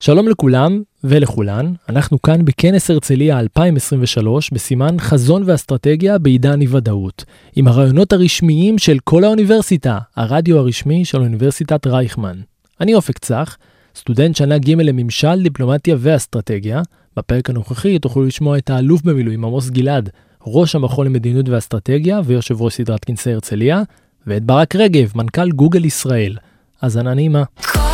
שלום לכולם ולכולן, אנחנו כאן בכנס הרצליה 2023 בסימן חזון ואסטרטגיה בעידן אי ודאות, עם הרעיונות הרשמיים של כל האוניברסיטה, הרדיו הרשמי של אוניברסיטת רייכמן. אני אופק צח, סטודנט שנה ג' לממשל, דיפלומטיה ואסטרטגיה. בפרק הנוכחי תוכלו לשמוע את האלוף במילואים עמוס גלעד, ראש המכון למדיניות ואסטרטגיה ויושב ראש סדרת כנסי הרצליה, ואת ברק רגב, מנכ"ל גוגל ישראל. האזנה נעימה. כל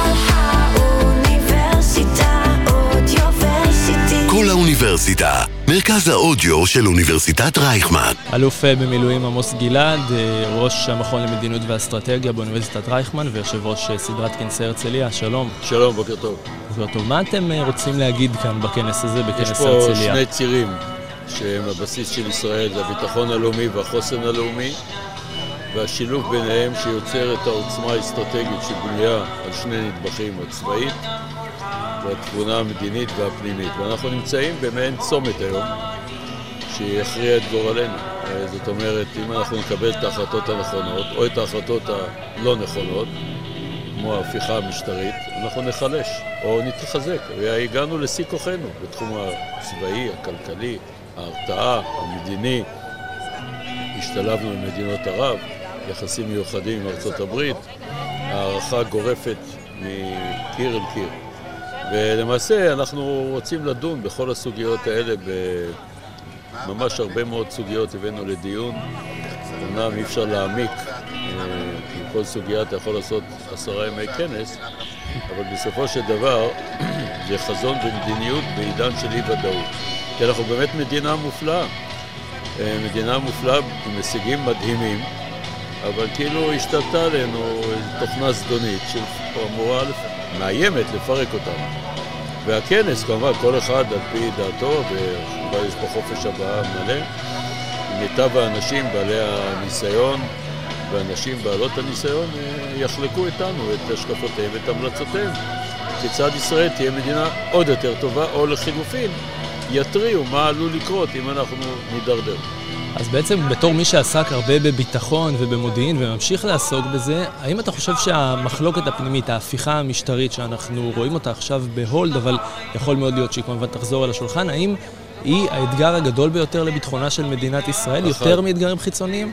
האוניברסיטה, מרכז האודיו של אוניברסיטת רייכמן. אלוף אה, במילואים עמוס גלעד, אה, ראש המכון למדיניות ואסטרטגיה באוניברסיטת רייכמן ויושב ראש אה, סדרת כנסי הרצליה, שלום. שלום, בוקר טוב. בוקר טוב. מה אתם רוצים להגיד כאן בכנס הזה, בכנס הרצליה? יש פה הרצליה? שני צירים שהם הבסיס של ישראל, זה הביטחון הלאומי והחוסן הלאומי, והשילוב ביניהם שיוצר את העוצמה האסטרטגית שבנויה על שני נדבכים, הצבאית והתבונה המדינית והפנימית. ואנחנו נמצאים במעין צומת היום, שיכריע את גורלנו. אה, זאת אומרת, אם אנחנו נקבל את ההחלטות הנכונות, או את ההחלטות הלא נכונות, כמו ההפיכה המשטרית, אנחנו נחלש, או נתחזק. והגענו לשיא כוחנו בתחום הצבאי, הכלכלי, ההרתעה, המדיני. השתלבנו עם מדינות ערב, יחסים מיוחדים עם ארצות הברית, הערכה גורפת מקיר אל קיר. ולמעשה אנחנו רוצים לדון בכל הסוגיות האלה, ממש הרבה מאוד סוגיות הבאנו לדיון. אמנם אי אפשר להעמיק, אה, כי כל סוגיה אתה יכול לעשות עשרה ימי כנס, אבל בסופו של דבר זה חזון ומדיניות בעידן של אי-ודאות. כי אנחנו באמת מדינה מופלאה. אה, מדינה מופלאה עם הישגים מדהימים, אבל כאילו השתלטה עלינו תוכנה זדונית שאמורה מאיימת לפרק אותנו. והכנס, כמובן, כל אחד על פי דעתו, וכמובן יש פה חופש הבעה מלא, מיטב האנשים בעלי הניסיון והנשים בעלות הניסיון אה, יחלקו איתנו את השקפותיהם ואת המלצותיהם. כיצד ישראל תהיה מדינה עוד יותר טובה, או לחילופין, יתריעו מה עלול לקרות אם אנחנו נידרדר. אז בעצם בתור מי שעסק הרבה בביטחון ובמודיעין וממשיך לעסוק בזה, האם אתה חושב שהמחלוקת הפנימית, ההפיכה המשטרית שאנחנו רואים אותה עכשיו בהולד, אבל יכול מאוד להיות שהיא כמובן תחזור אל השולחן, האם היא האתגר הגדול ביותר לביטחונה של מדינת ישראל, אחת. יותר מאתגרים חיצוניים?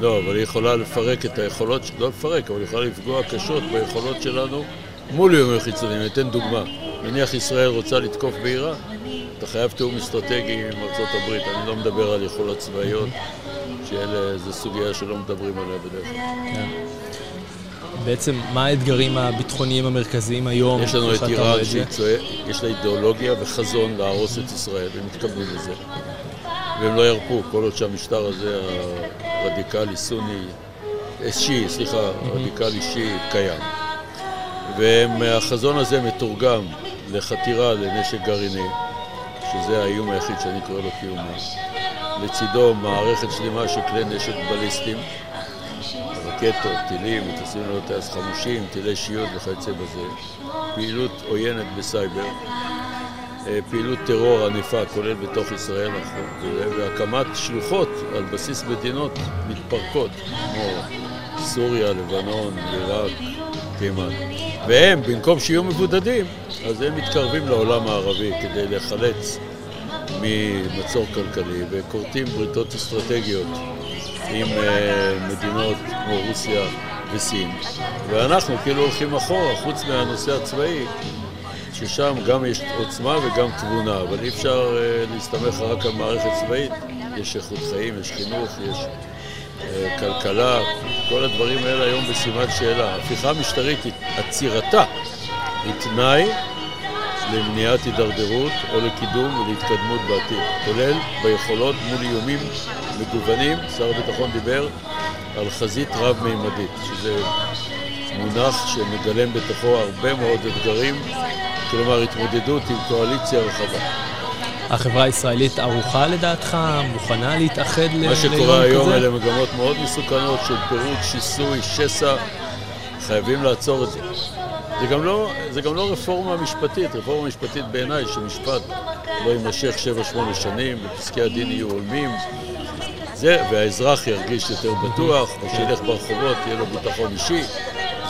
לא, אבל היא יכולה לפרק את היכולות, לא לפרק, אבל היא יכולה לפגוע קשות ביכולות שלנו מול איומים חיצוניים. אני אתן דוגמה. נניח ישראל רוצה לתקוף אתה חייב תיאום אסטרטגי עם ארצות הברית. אני לא מדבר על יכולות צבאיות, שזו סוגיה שלא מדברים עליה בדרך כלל. כן. בעצם, מה האתגרים הביטחוניים המרכזיים היום? יש לנו את איראן שיש לה אידיאולוגיה וחזון להרוס את ישראל, והם מתכוונים לזה. והם לא ירפו, כל עוד שהמשטר הזה, הרדיקלי סוני, אה, שיעי, סליחה, רדיקלי שיעי, קיים. והחזון הזה מתורגם לחתירה לנשק גרעיני, שזה האיום היחיד שאני קורא לו קיומי. לצידו מערכת שלמה של כלי נשק בליסטיים, רקטות, טילים, מטוסים ללא טייס חמושים, טילי שיעוד וכיוצא בזה, פעילות עוינת בסייבר, אה, פעילות טרור ענפה, כולל בתוך ישראל, והקמת שלוחות על בסיס מדינות מתפרקות, כמו סוריה, לבנון, עיראק, תימן. והם, במקום שיהיו מבודדים, אז הם מתקרבים לעולם הערבי כדי להיחלץ ממצור כלכלי וכורתים בריתות אסטרטגיות עם uh, מדינות כמו רוסיה וסין. ואנחנו כאילו הולכים אחורה, חוץ מהנושא הצבאי, ששם גם יש עוצמה וגם תבונה, אבל אי אפשר uh, להסתמך רק על מערכת צבאית. יש איכות חיים, יש חינוך, יש uh, כלכלה, כל הדברים האלה היום בסימן שאלה. הפיכה משטרית, עצירתה, היא תנאי למניעת הידרדרות או לקידום ולהתקדמות בעתיד, כולל ביכולות מול איומים מגוונים. שר הביטחון דיבר על חזית רב-מימדית, שזה מונח שמגלם בתוכו הרבה מאוד אתגרים, כלומר התמודדות עם קואליציה רחבה. החברה הישראלית ערוכה לדעתך? מוכנה להתאחד ליום כזה? מה שקורה היום אלה מגמות מאוד מסוכנות של פירוק, שיסוי, שסע. חייבים לעצור את זה. זה גם לא, זה גם לא רפורמה משפטית, רפורמה משפטית בעיניי שמשפט לא יימשך 7-8 שנים ופסקי הדין יהיו הולמים זה, והאזרח ירגיש יותר בטוח, ושילך ברחובות, יהיה לו ביטחון אישי,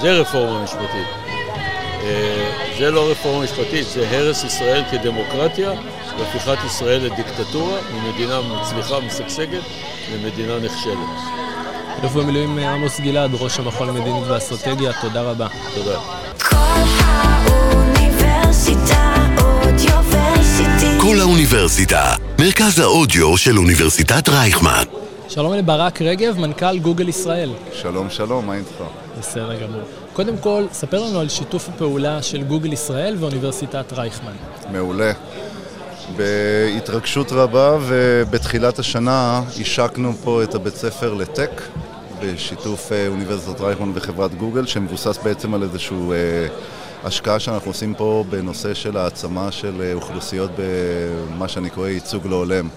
זה רפורמה משפטית. אה, זה לא רפורמה משפטית, זה הרס ישראל כדמוקרטיה והפיכת ישראל לדיקטטורה, ממדינה מצליחה ומשגשגת למדינה נכשלת. אלוף במילואים עמוס גלעד, ראש המכון למדיניות ואסטרטגיה, תודה רבה. תודה. כל האוניברסיטה, מרכז האודיו של אוניברסיטת רייכמן. שלום לברק רגב, מנכ"ל גוגל ישראל. שלום, שלום, מה איתך? בסדר גמור. קודם כל, ספר לנו על שיתוף הפעולה של גוגל ישראל ואוניברסיטת רייכמן. מעולה. בהתרגשות רבה ובתחילת השנה השקנו פה את הבית ספר לטק בשיתוף אה, אוניברסיטת רייכמן וחברת גוגל שמבוסס בעצם על איזשהו אה, השקעה שאנחנו עושים פה בנושא של העצמה של אה, אוכלוסיות במה שאני קורא ייצוג לא הולם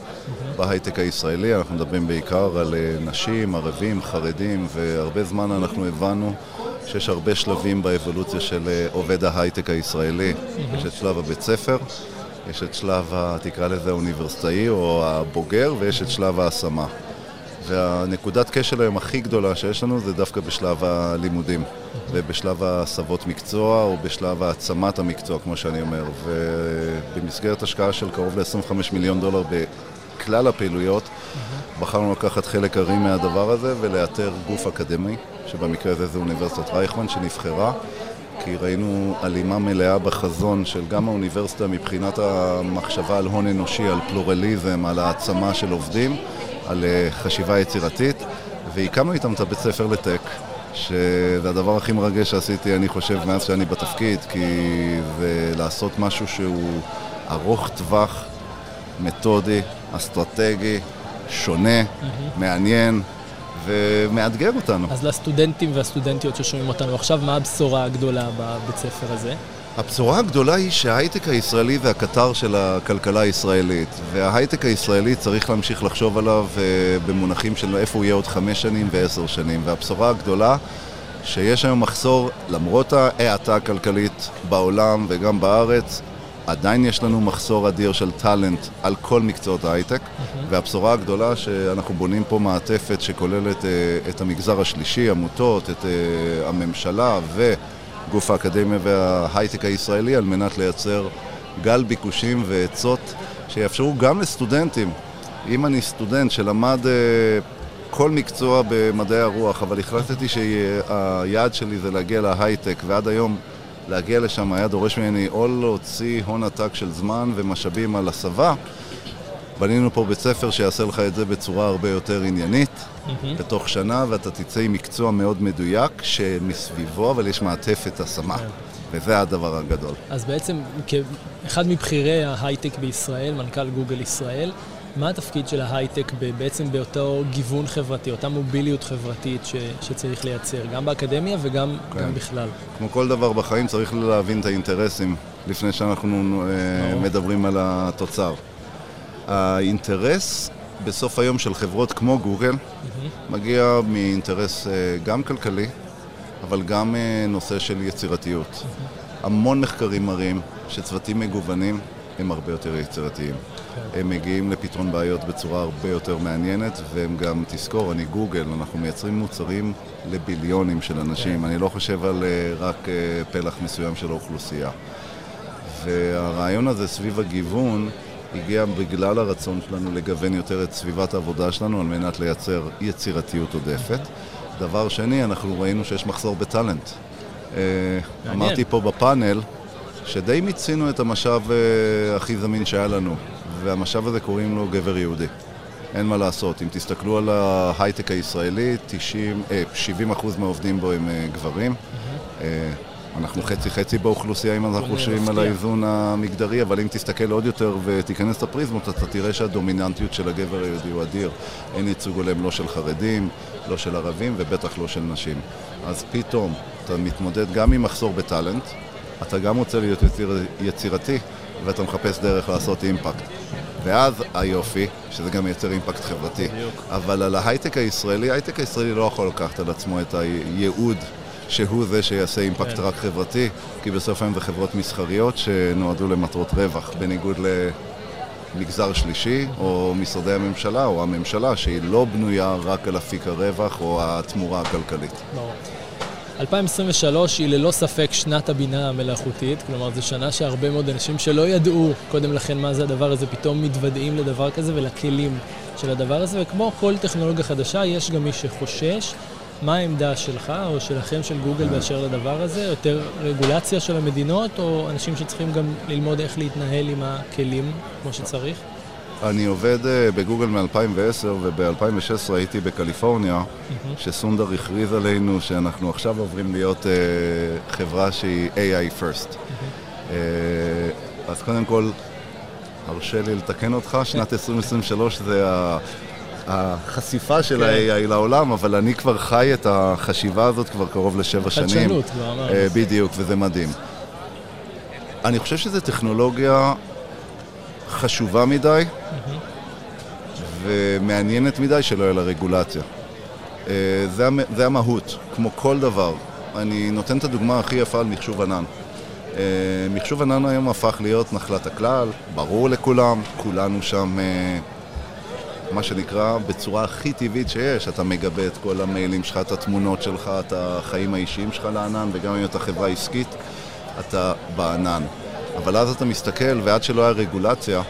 בהייטק הישראלי. אנחנו מדברים בעיקר על נשים, ערבים, חרדים והרבה זמן אנחנו הבנו שיש הרבה שלבים באבולוציה של עובד ההייטק הישראלי. יש את שלב הבית ספר יש את שלב, תקרא לזה האוניברסיטאי או הבוגר, ויש את שלב ההשמה. והנקודת כשל היום הכי גדולה שיש לנו זה דווקא בשלב הלימודים ובשלב הסבות מקצוע או בשלב העצמת המקצוע, כמו שאני אומר. ובמסגרת השקעה של קרוב ל-25 מיליון דולר בכלל הפעילויות, בחרנו לקחת חלק ארי מהדבר הזה ולאתר גוף אקדמי, שבמקרה הזה זה אוניברסיטת רייכמן שנבחרה. כי ראינו הלימה מלאה בחזון של גם האוניברסיטה מבחינת המחשבה על הון אנושי, על פלורליזם, על העצמה של עובדים, על אה, חשיבה יצירתית, והקמנו איתם את הבית ספר לטק, שזה הדבר הכי מרגש שעשיתי, אני חושב, מאז שאני בתפקיד, כי זה לעשות משהו שהוא ארוך טווח, מתודי, אסטרטגי, שונה, mm-hmm. מעניין. ומאתגר אותנו. אז לסטודנטים והסטודנטיות ששומעים אותנו עכשיו, מה הבשורה הגדולה בבית ספר הזה? הבשורה הגדולה היא שההייטק הישראלי זה הקטר של הכלכלה הישראלית וההייטק הישראלי צריך להמשיך לחשוב עליו אה, במונחים של איפה הוא יהיה עוד חמש שנים ועשר שנים והבשורה הגדולה שיש היום מחסור למרות ההאטה הכלכלית בעולם וגם בארץ עדיין יש לנו מחסור אדיר של טאלנט על כל מקצועות ההייטק, mm-hmm. והבשורה הגדולה שאנחנו בונים פה מעטפת שכוללת uh, את המגזר השלישי, עמותות, את uh, הממשלה וגוף האקדמיה וההייטק הישראלי על מנת לייצר גל ביקושים ועצות שיאפשרו גם לסטודנטים. אם אני סטודנט שלמד uh, כל מקצוע במדעי הרוח, אבל החלטתי שהיעד שלי זה להגיע להייטק, ועד היום להגיע לשם היה דורש ממני או להוציא הון עתק של זמן ומשאבים על הסבה. בנינו פה בית ספר שיעשה לך את זה בצורה הרבה יותר עניינית, mm-hmm. בתוך שנה, ואתה תצא עם מקצוע מאוד מדויק שמסביבו, אבל יש מעטפת השמה. כן. וזה הדבר הגדול. אז בעצם, כאחד מבכירי ההייטק בישראל, מנכ"ל גוגל ישראל, מה התפקיד של ההייטק בעצם באותו גיוון חברתי, אותה מוביליות חברתית ש, שצריך לייצר, גם באקדמיה וגם כן. גם בכלל? כמו כל דבר בחיים צריך להבין את האינטרסים לפני שאנחנו אה, מדברים על התוצר. האינטרס בסוף היום של חברות כמו גוגל mm-hmm. מגיע מאינטרס אה, גם כלכלי, אבל גם אה, נושא של יצירתיות. Mm-hmm. המון מחקרים מראים שצוותים מגוונים הם הרבה יותר יצירתיים. כן. הם מגיעים לפתרון בעיות בצורה הרבה יותר מעניינת, והם גם, תזכור, אני גוגל, אנחנו מייצרים מוצרים לביליונים של אנשים. כן. אני לא חושב על אה, רק אה, פלח מסוים של האוכלוסייה. והרעיון הזה סביב הגיוון הגיע בגלל הרצון שלנו לגוון יותר את סביבת העבודה שלנו על מנת לייצר יצירתיות עודפת. דבר שני, אנחנו ראינו שיש מחסור בטאלנט. אה, אמרתי פה בפאנל, שדי מיצינו את המשאב uh, הכי זמין שהיה לנו, והמשאב הזה קוראים לו גבר יהודי. אין מה לעשות, אם תסתכלו על ההייטק הישראלי, 90, אה, 70% מהעובדים בו הם גברים. Mm-hmm. אנחנו חצי-חצי באוכלוסייה אם אנחנו חושבים על האיזון המגדרי, אבל אם תסתכל עוד יותר ותיכנס לפריזמות, אתה תראה שהדומיננטיות של הגבר היהודי הוא אדיר. אין ייצוג הולם לא של חרדים, לא של ערבים ובטח לא של נשים. אז פתאום אתה מתמודד גם עם מחסור בטאלנט, אתה גם רוצה להיות יציר, יצירתי, ואתה מחפש דרך לעשות אימפקט. ואז היופי, שזה גם מייצר אימפקט חברתי. בדיוק. אבל על ההייטק הישראלי, ההייטק הישראלי לא יכול לקחת על עצמו את הייעוד שהוא זה שיעשה אימפקט כן. רק חברתי, כי בסוף היום זה חברות מסחריות שנועדו למטרות רווח, בניגוד למגזר שלישי, או משרדי הממשלה, או הממשלה, שהיא לא בנויה רק על אפיק הרווח או התמורה הכלכלית. ברור. 2023 היא ללא ספק שנת הבינה המלאכותית, כלומר זו שנה שהרבה מאוד אנשים שלא ידעו קודם לכן מה זה הדבר הזה, פתאום מתוודעים לדבר כזה ולכלים של הדבר הזה, וכמו כל טכנולוגיה חדשה, יש גם מי שחושש. מה העמדה שלך או שלכם, של גוגל, באשר לדבר הזה? יותר רגולציה של המדינות, או אנשים שצריכים גם ללמוד איך להתנהל עם הכלים כמו שצריך? אני עובד אה, בגוגל מ-2010 וב-2016 הייתי בקליפורניה, שסונדר הכריז עלינו שאנחנו עכשיו עוברים להיות אה, חברה שהיא AI first. אה, אז קודם כל, הרשה לי לתקן אותך, שנת 2023 זה החשיפה של כן. ה-AI לעולם, אבל אני כבר חי את החשיבה הזאת כבר קרוב לשבע שנים. חדשנות, כבר אמרנו. בדיוק, וזה מדהים. אני חושב שזו טכנולוגיה חשובה מדי ומעניינת מדי שלא יהיה לה רגולציה. אה, זה, זה המהות, כמו כל דבר. אני נותן את הדוגמה הכי יפה על מחשוב ענן. אה, מחשוב ענן היום הפך להיות נחלת הכלל, ברור לכולם, כולנו שם, אה, מה שנקרא, בצורה הכי טבעית שיש. אתה מגבה את כל המיילים שלך, את התמונות שלך, את החיים האישיים שלך לענן, וגם אם אתה חברה עסקית, אתה בענן. אבל אז אתה מסתכל, ועד שלא היה רגולציה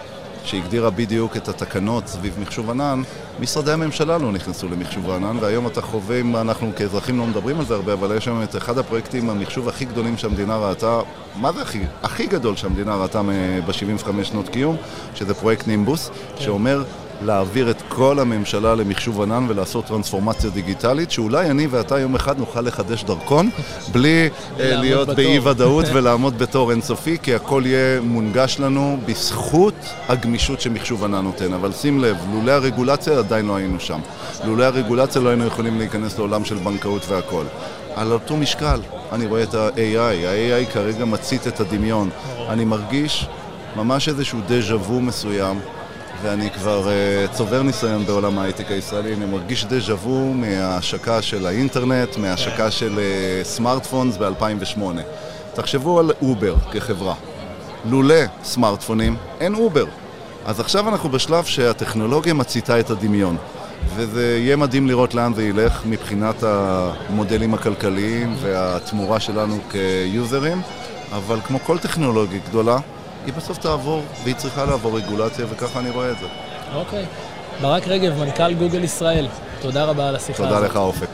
שהגדירה בדיוק את התקנות סביב מחשוב ענן, משרדי הממשלה לא נכנסו למחשוב הענן, והיום אתה חווה, אנחנו כאזרחים לא מדברים על זה הרבה, אבל יש שם את אחד הפרויקטים, המחשוב הכי גדולים שהמדינה ראתה, מה זה הכי? הכי גדול שהמדינה ראתה ב-75 שנות קיום, שזה פרויקט נימבוס, כן. שאומר להעביר את כל הממשלה למחשוב ענן ולעשות טרנספורמציה דיגיטלית, שאולי אני ואתה יום אחד נוכל לחדש דרכון בלי אה, להיות באי ודאות ולעמוד בתור אינסופי, כי הכל יהיה מונגש לנו בזכות הגמישות שמחשוב ענן נותן. אבל שים לב, לולא הרגולציה עדיין לא היינו שם. לולא הרגולציה לא היינו יכולים להיכנס לעולם של בנקאות והכל. על אותו משקל, אני רואה את ה-AI. ה-AI כרגע מצית את הדמיון. אני מרגיש ממש איזשהו דז'ה וו מסוים. ואני כבר uh, צובר ניסיון בעולם ההייטק הישראלי, אני מרגיש דז'ה וו מההשקה של האינטרנט, מההשקה של uh, smartphones ב-2008. תחשבו על Uber כחברה. לולא סמארטפונים, אין Uber. אז עכשיו אנחנו בשלב שהטכנולוגיה מציתה את הדמיון. וזה יהיה מדהים לראות לאן זה ילך מבחינת המודלים הכלכליים והתמורה שלנו כיוזרים, אבל כמו כל טכנולוגיה גדולה, היא בסוף תעבור, והיא צריכה לעבור רגולציה, וככה אני רואה את זה. אוקיי. ברק רגב, מנכ"ל גוגל ישראל, תודה רבה על השיחה תודה הזאת. תודה לך, אופק.